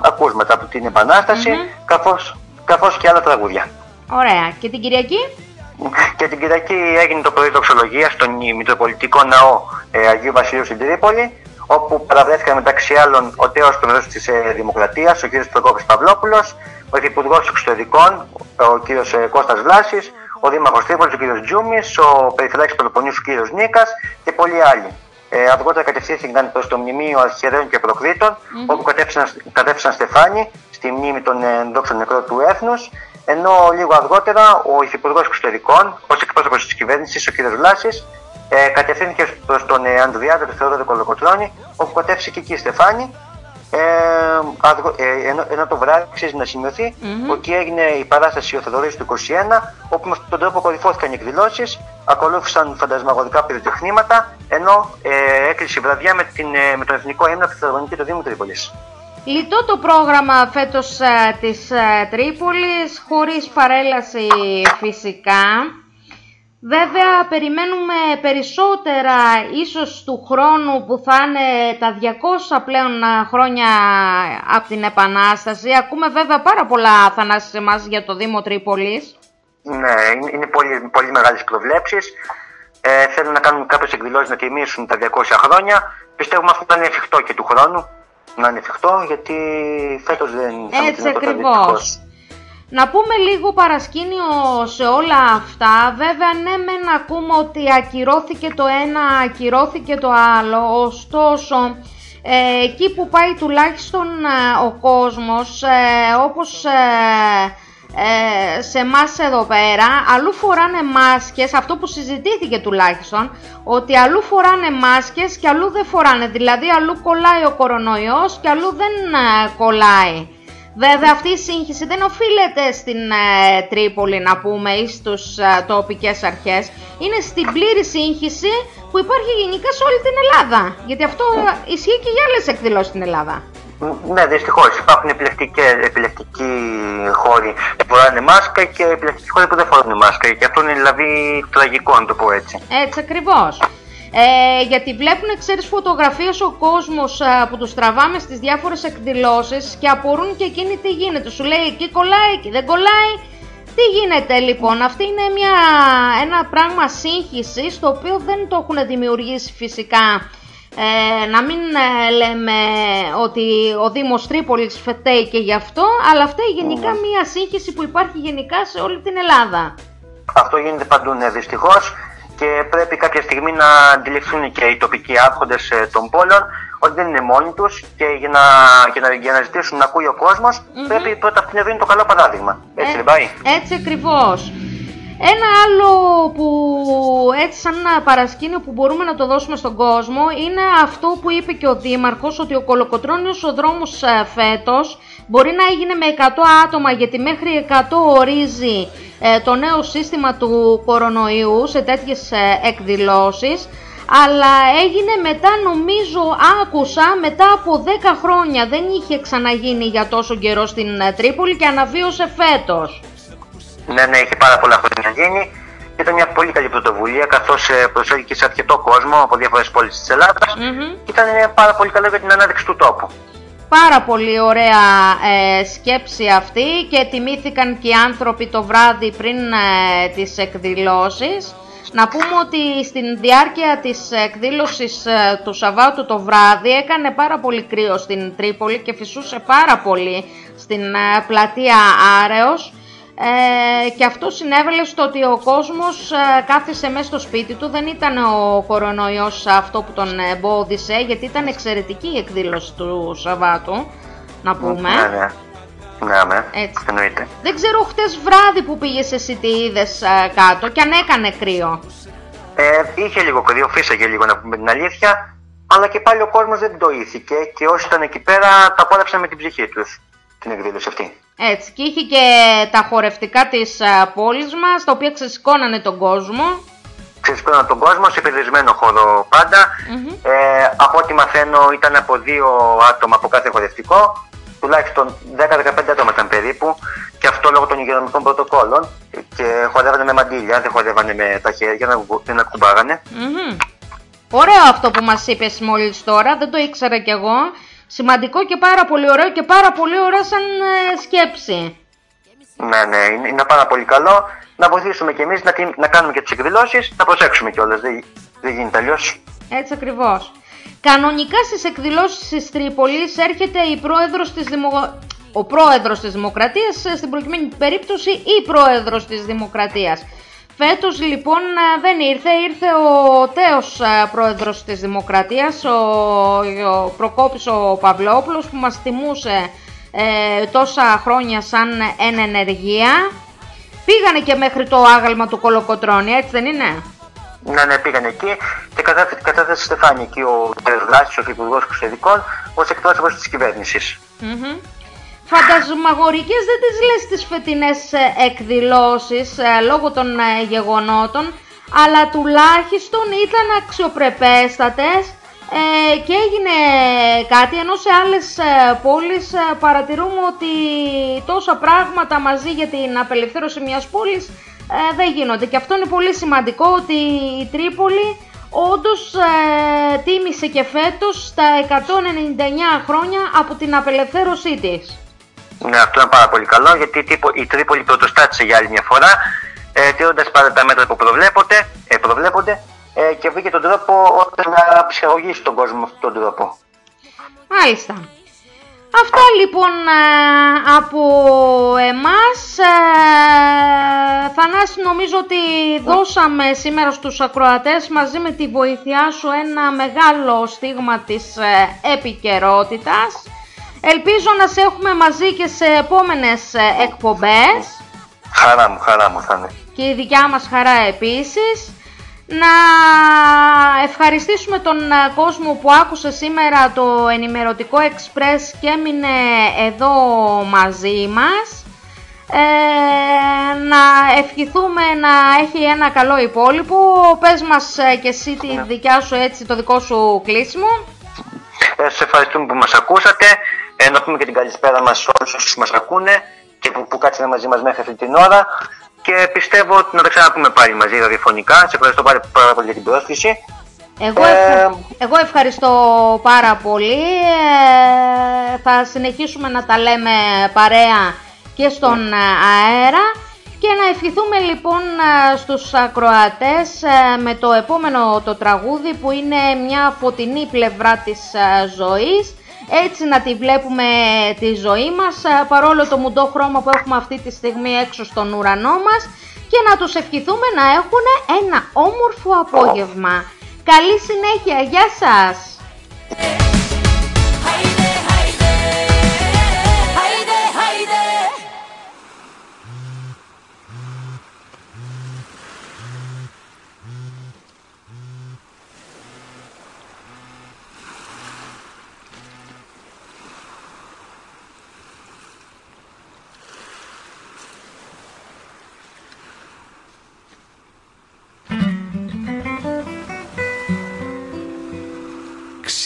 ακούσματα από την επανασταση καθώς, καθώς και άλλα τραγούδια. Ωραία. Και την Κυριακή; Και την Κυριακή έγινε το πρωί δοξολογία στον Μητροπολιτικό Ναό ε, Αγίου Βασιλείου στην Τρίπολη, όπου παραβρέθηκαν μεταξύ άλλων ο τέος του Μεδός της ε, Δημοκρατίας, ο κ. Προκόπης Παυλόπουλος, ο Υφυπουργός Εξωτερικών, ο κ. Ε, Κώστας Βλάσης, ο Δήμαρχος Τρίπολης, ο κ. Τζούμης, ο Περιφυλάκης Πελοποννήσου, ο κ. Νίκας και πολλοί άλλοι. Ε, αργότερα κατευθύνθηκαν προς το Μνημείο Αρχιερέων και προκριτων όπου κατέφυσαν, κατέφυσαν στεφάνι στη μνήμη των ε, δόξων νεκρών του έθνους, ενώ λίγο αργότερα ο Υφυπουργός Εξωτερικών, ως εκπρόσωπος της κυβέρνησης, ο κ. Βλάσης, ε, κατευθύνθηκε προ τον ε, Ανδριάδη του Θεόδωρο Κολοκοτρώνη, όπου κατέφυσε και εκεί η Στεφάνη. Ε, αργο- ε, ενώ, ενώ το βράδυ αξίζει να σημειωθεί ότι έγινε η παράσταση ο Θεοδωρής του 21, όπου με αυτόν τον τρόπο κορυφώθηκαν οι εκδηλώσεις, ακολούθησαν φαντασμαγωδικά πυροτεχνήματα, ενώ ε, έκλεισε η βραδιά με, την, ε, με τον εθνικό ύμνο από τη Φιλαρμονική του Δήμου Τρίπολης. Λιτό το πρόγραμμα φέτος ε, της ε, Τρίπολης, χωρίς παρέλαση φυσικά. Βέβαια, περιμένουμε περισσότερα ίσως του χρόνου που θα είναι τα 200 πλέον ε, χρόνια από την Επανάσταση. Ακούμε βέβαια πάρα πολλά θανάσεις σε εμάς για το Δήμο Τρίπολης. Ναι, είναι, είναι πολύ, πολύ μεγάλες προβλέψεις. Ε, θέλουν να κάνουν κάποιες εκδηλώσεις να τιμήσουν τα 200 χρόνια. Πιστεύουμε αυτό θα είναι εφικτό και του χρόνου. Να είναι εφικτό γιατί φέτος δεν θα είναι Έτσι δυνατότητα, ακριβώς. Δυστυχώς. Να πούμε λίγο παρασκήνιο σε όλα αυτά. Βέβαια, ναι, μεν ακούμε ότι ακυρώθηκε το ένα, ακυρώθηκε το άλλο. Ωστόσο, ε, εκεί που πάει τουλάχιστον ε, ο κόσμος, ε, όπως ε, ε, σε εμάς εδώ πέρα, αλλού φοράνε μάσκες, αυτό που συζητήθηκε τουλάχιστον, ότι αλλού φοράνε μάσκες και αλλού δεν φοράνε. Δηλαδή, αλλού κολλάει ο κορονοϊός και αλλού δεν ε, κολλάει. Βέβαια αυτή η σύγχυση δεν οφείλεται στην ε, Τρίπολη να πούμε ή στους ε, τοπικές αρχές. Είναι στην πλήρη σύγχυση που υπάρχει γενικά σε όλη την Ελλάδα. Γιατί αυτό ε, ισχύει και για άλλες εκδηλώσεις στην Ελλάδα. Ναι, δυστυχώς υπάρχουν επιλεκτικές, επιλεκτικοί χώροι που φοράνε μάσκα και επιλεκτικοί χώροι που δεν φοράνε μάσκα. Και αυτό είναι δηλαδή τραγικό, να το πω έτσι. Έτσι ακριβώς. Ε, γιατί βλέπουν, ξέρεις, φωτογραφίες ο κόσμος ε, που τους τραβάμε στις διάφορες εκδηλώσεις και απορούν και εκείνοι τι γίνεται. Σου λέει εκεί κολλάει, εκεί δεν κολλάει. Τι γίνεται λοιπόν, αυτή είναι μια, ένα πράγμα σύγχυσης το οποίο δεν το έχουν δημιουργήσει φυσικά ε, να μην ε, λέμε ότι ο Δήμος Τρίπολης φταίει και γι' αυτό, αλλά φταίει γενικά μια σύγχυση που υπάρχει γενικά σε όλη την Ελλάδα. Αυτό γίνεται παντού, ναι, δυστυχώς. Και πρέπει κάποια στιγμή να αντιληφθούν και οι τοπικοί άρχοντες των πόλεων ότι δεν είναι μόνοι τους και για να, για να, για να ζητήσουν να ακούει ο κοσμο πρέπει πρώτα αυτοί να δίνουν το καλό παράδειγμα. Έτσι δεν πάει; Έτσι ακριβώς. Ένα άλλο που έτσι σαν ένα παρασκήνιο που μπορούμε να το δώσουμε στον κόσμο είναι αυτό που είπε και ο Δήμαρχος ότι ο Κολοκοτρώνιος ο δρόμος ε, φέτος μπορεί να έγινε με 100 άτομα γιατί μέχρι 100 ορίζει ε, το νέο σύστημα του κορονοϊού σε τέτοιες ε, εκδηλώσεις αλλά έγινε μετά νομίζω άκουσα μετά από 10 χρόνια δεν είχε ξαναγίνει για τόσο καιρό στην ε, Τρίπολη και αναβίωσε φέτος. Ναι, ναι, είχε πάρα πολλά χρόνια γίνει. Ήταν μια πολύ καλή πρωτοβουλία καθώς προσέλκυσε σε αρκετό κόσμο από διάφορες πόλεις της Ελλάδας και ήταν ε, πάρα πολύ καλό για την ανάδειξη του τόπου. Πάρα πολύ ωραία ε, σκέψη αυτή και τιμήθηκαν και οι άνθρωποι το βράδυ πριν ε, τις εκδηλώσεις. Να πούμε ότι στην διάρκεια της εκδήλωσης ε, του Σαββάτου το βράδυ έκανε πάρα πολύ κρύο στην Τρίπολη και φυσούσε πάρα πολύ στην ε, πλατεία Άρεος ε, και αυτό συνέβαλε στο ότι ο κόσμος ε, κάθισε μέσα στο σπίτι του, δεν ήταν ο κορονοϊός αυτό που τον εμπόδισε γιατί ήταν εξαιρετική η εκδήλωση του Σαββάτου, να πούμε. Ναι, ναι. Ναι, ναι. Έτσι. Εννοείται. Δεν ξέρω χτες βράδυ που πήγες εσύ τι είδες ε, κάτω και αν έκανε κρύο. Ε, είχε λίγο κρύο, φύσαγε λίγο να πούμε την αλήθεια, αλλά και πάλι ο κόσμος δεν το ήθηκε και όσοι ήταν εκεί πέρα τα απόλαυσαν με την ψυχή τους την εκδήλωση αυτή. Έτσι, και είχε και τα χορευτικά της ε, πόλης μας, τα οποία ξεσηκώνανε τον κόσμο. Ξεσηκώναν τον κόσμο σε περιορισμένο χώρο πάντα. Ε, από ό,τι μαθαίνω ήταν από δύο άτομα από κάθε χορευτικό. τουλάχιστον 10-15 άτομα ήταν περίπου και αυτό λόγω των υγειονομικών πρωτοκόλων και χορεύανε με μαντήλια, δεν χορεύανε με τα χέρια, δεν ακου- δεν ακουμπάγανε. Μμμ. Ωραίο αυτό που μας είπες μόλις τώρα, δεν το ήξερα κι εγώ. Σημαντικό και πάρα πολύ ωραίο και πάρα πολύ ωραίο σαν ε, σκέψη. Ναι, ναι, είναι, είναι πάρα πολύ καλό να βοηθήσουμε κι εμείς να, την- να κάνουμε και τις εκδηλώσεις, να προσέξουμε κιόλας, δεν, δεν γίνεται αλλιώς. Έτσι ακριβώς. Κανονικά στις εκδηλώσεις της Τρίπολης έρχεται η πρόεδρος της Δημο... ο πρόεδρος της Δημοκρατίας, ε, στην προκειμένη περίπτωση η πρόεδρος της Δημοκρατίας. Φέτος λοιπόν ε, δεν ήρθε, ήρθε ο τέος ε, πρόεδρος της Δημοκρατίας, ο, ο Προκόπης ο Παυλόπουλος που μας τιμούσε ε, τόσα χρόνια σαν εν ενεργεία. Πήγανε και μέχρι το άγαλμα του Κολοκοτρώνη, έτσι δεν είναι; Ναι, ναι, πήγαν εκεί και κατάθε- κατάθεσε Στεφάνη εκεί ο κ. Δράσης, ο Υπουργός Εξωτερικών, ως εκπρόσωπος της κυβέρνησης. Μμμ. Φαντασμαγορικές δεν τις λες τις φετινές ε, εκδηλώσεις ε, λόγω των ε, γεγονότων, αλλά τουλάχιστον ήταν αξιοπρεπέστατες ε, και έγινε κάτι, ενώ σε άλλες ε, πόλεις ε, παρατηρούμε ότι τόσα πράγματα μαζί για την απελευθέρωση μιας πόλης ε, δεν γίνονται. Και αυτό είναι πολύ σημαντικό ότι η Τρίπολη όντως ε, τίμησε και φέτος τα 199 χρόνια από την απελευθέρωσή της. Ναι, αυτό είναι πάρα πολύ καλό γιατί η Τρίπο- η Τρίπολη πρωτοστάτησε για άλλη μια φορά, ε, τηρώντας πάντα τα μέτρα που προβλέπονται, ε, προβλέπονται ε, και βρήκε τον τρόπο ώστε να ψυχαγωγήσει τον κόσμο με αυτόν τον τρόπο. Μάλιστα. Αυτά λοιπόν ε, από εμάς. Ε, Θανάση νομίζω ότι δώσαμε σήμερα στους ακροατές μαζί με τη βοήθειά σου ένα μεγάλο στίγμα της ε, επικαιρότητας. Ελπίζω να σε έχουμε μαζί και σε επόμενες ε, εκπομπές Χαρά μου, χαρά μου θα είναι. και η δικιά μας χαρά επίσης. Να ευχαριστήσουμε τον ε, κόσμο που άκουσε σήμερα το ενημερωτικό Express και έμεινε εδώ μαζί μας. Ε, να ευχηθούμε να έχει ένα καλό υπόλοιπο. Πες μας ε, και εσύ τη δικιά σου έτσι, το δικό σου κλείσιμο. Ε, σας ευχαριστούμε που μας ακούσατε. Ε, να πούμε και την καλησπέρα μας σε όλους όσους μας ακούνε και που, που κάτσανε μαζί μας μέχρι αυτή την ώρα. Και πιστεύω ότι να τα ξαναπούμε πάλι μαζί ραδιοφωνικά. Σε ευχαριστώ πάρα, πάρα πολύ για την πρόσκληση. Εγώ, ευχα- εγώ ευχαριστώ πάρα πολύ. Ε, θα συνεχίσουμε να τα λέμε παρέα και στον ε, αέρα και να ευχηθούμε λοιπόν ε, στους ακροατές ε, με το επόμενο το τραγούδι που είναι μια φωτεινή πλευρά της ε, ζωής έτσι να τη βλέπουμε τη ζωή μας ε, παρόλο το μουντό χρώμα που έχουμε αυτή τη στιγμή έξω στον ουρανό μας και να τους ευχηθούμε να έχουν ένα όμορφο απόγευμα. Καλή συνέχεια, γεια σας!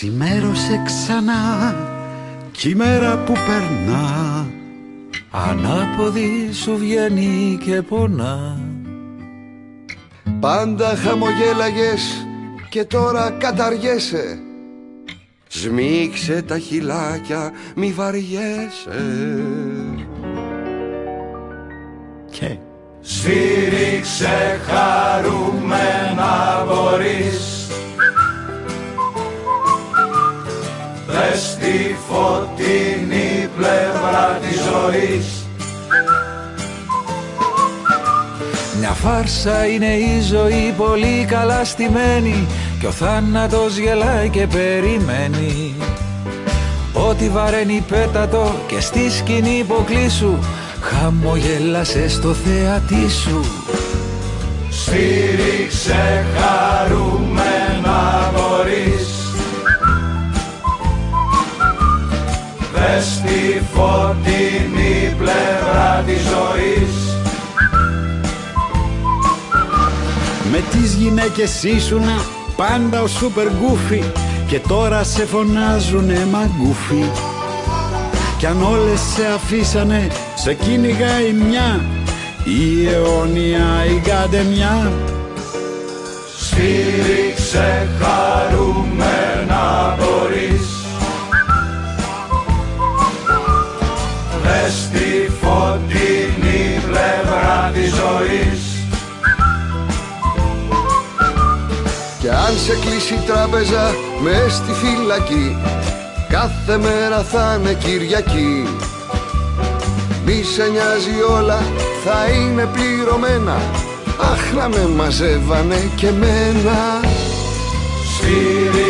Ξημέρωσε ξανά κι η μέρα που περνά. Ανάποδη σου βγαίνει και πονά. Πάντα χαμογέλαγες και τώρα καταργέσαι. Σμίξε τα χυλάκια, μη βαριέσαι. Και Σφύριξε χαρούμενα μπορείς φωτεινή πλευρά της ζωής. Μια φάρσα είναι η ζωή πολύ καλά στημένη Κι ο θάνατος γελάει και περιμένει. Ό,τι βαραίνει πέτατο και στη σκηνή υποκλείσου Χαμογέλασε στο θεατή σου. Σφύριξε χαρούμενα Δες τη φωτεινή πλευρά της ζωής. Με τις γυναίκες ήσουνα πάντα ο σούπερ γκούφι Και τώρα σε φωνάζουνε μαγκούφι. Κι αν όλες σε αφήσανε σε κυνηγάει μια Η αιώνια η καντεμιά Σφύριξε χαρούμενα Κι αν σε κλείσει η τράπεζα με στη φυλακή Κάθε μέρα θα είναι Κυριακή. Μη σε νοιάζει όλα θα είναι πληρωμένα. Αχ να με μαζεύανε και μένα Σφύριξε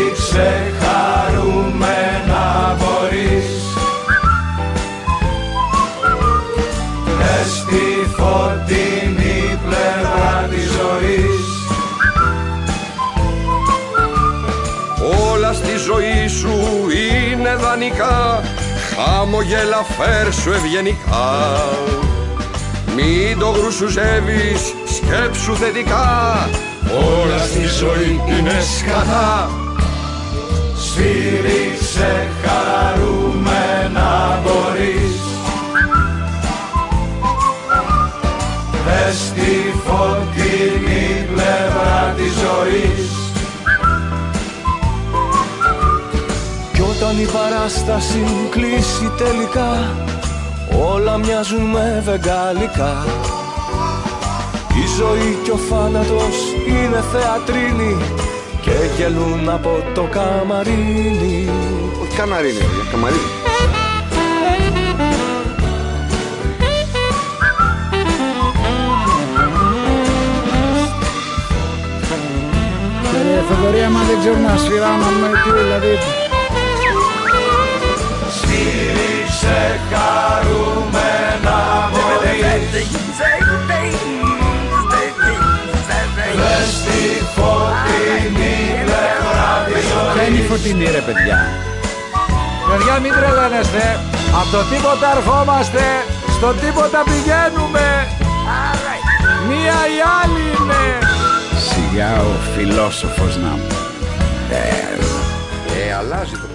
Χαμογέλα φέρσου ευγενικά. Μην το γρουσουζεύεις, σκέψου θετικά. Όλα στη ζωή είναι σκατά. Σφύριξε χαρούμενα μπορείς. Δες τη φωτεινή πλευρά της ζωής όταν η παράσταση κλείσει τελικά Όλα μοιάζουν με βεγγαλικά. Η ζωή και ο θάνατος είναι θεατρίνη Και γελούν από το καμαρίνι. Όχι καναρίνι, ρε, καμαρίνι. Ε, Θοδωρή, άμα δεν ξέρουν να σφυράνουμε, τι δηλαδή. Σφύριξε χαρούμενα μπορείς Δες τη φωτεινή πλευρά της Ποια είναι η ζωής φωτεινή ρε παιδιά; Παιδιά μην τρελαίνεστε Από το τίποτα ερχόμαστε Στο τίποτα πηγαίνουμε Μία ή άλλη είναι Σιγά ο φιλόσοφος να μου. Ε, αλλάζει το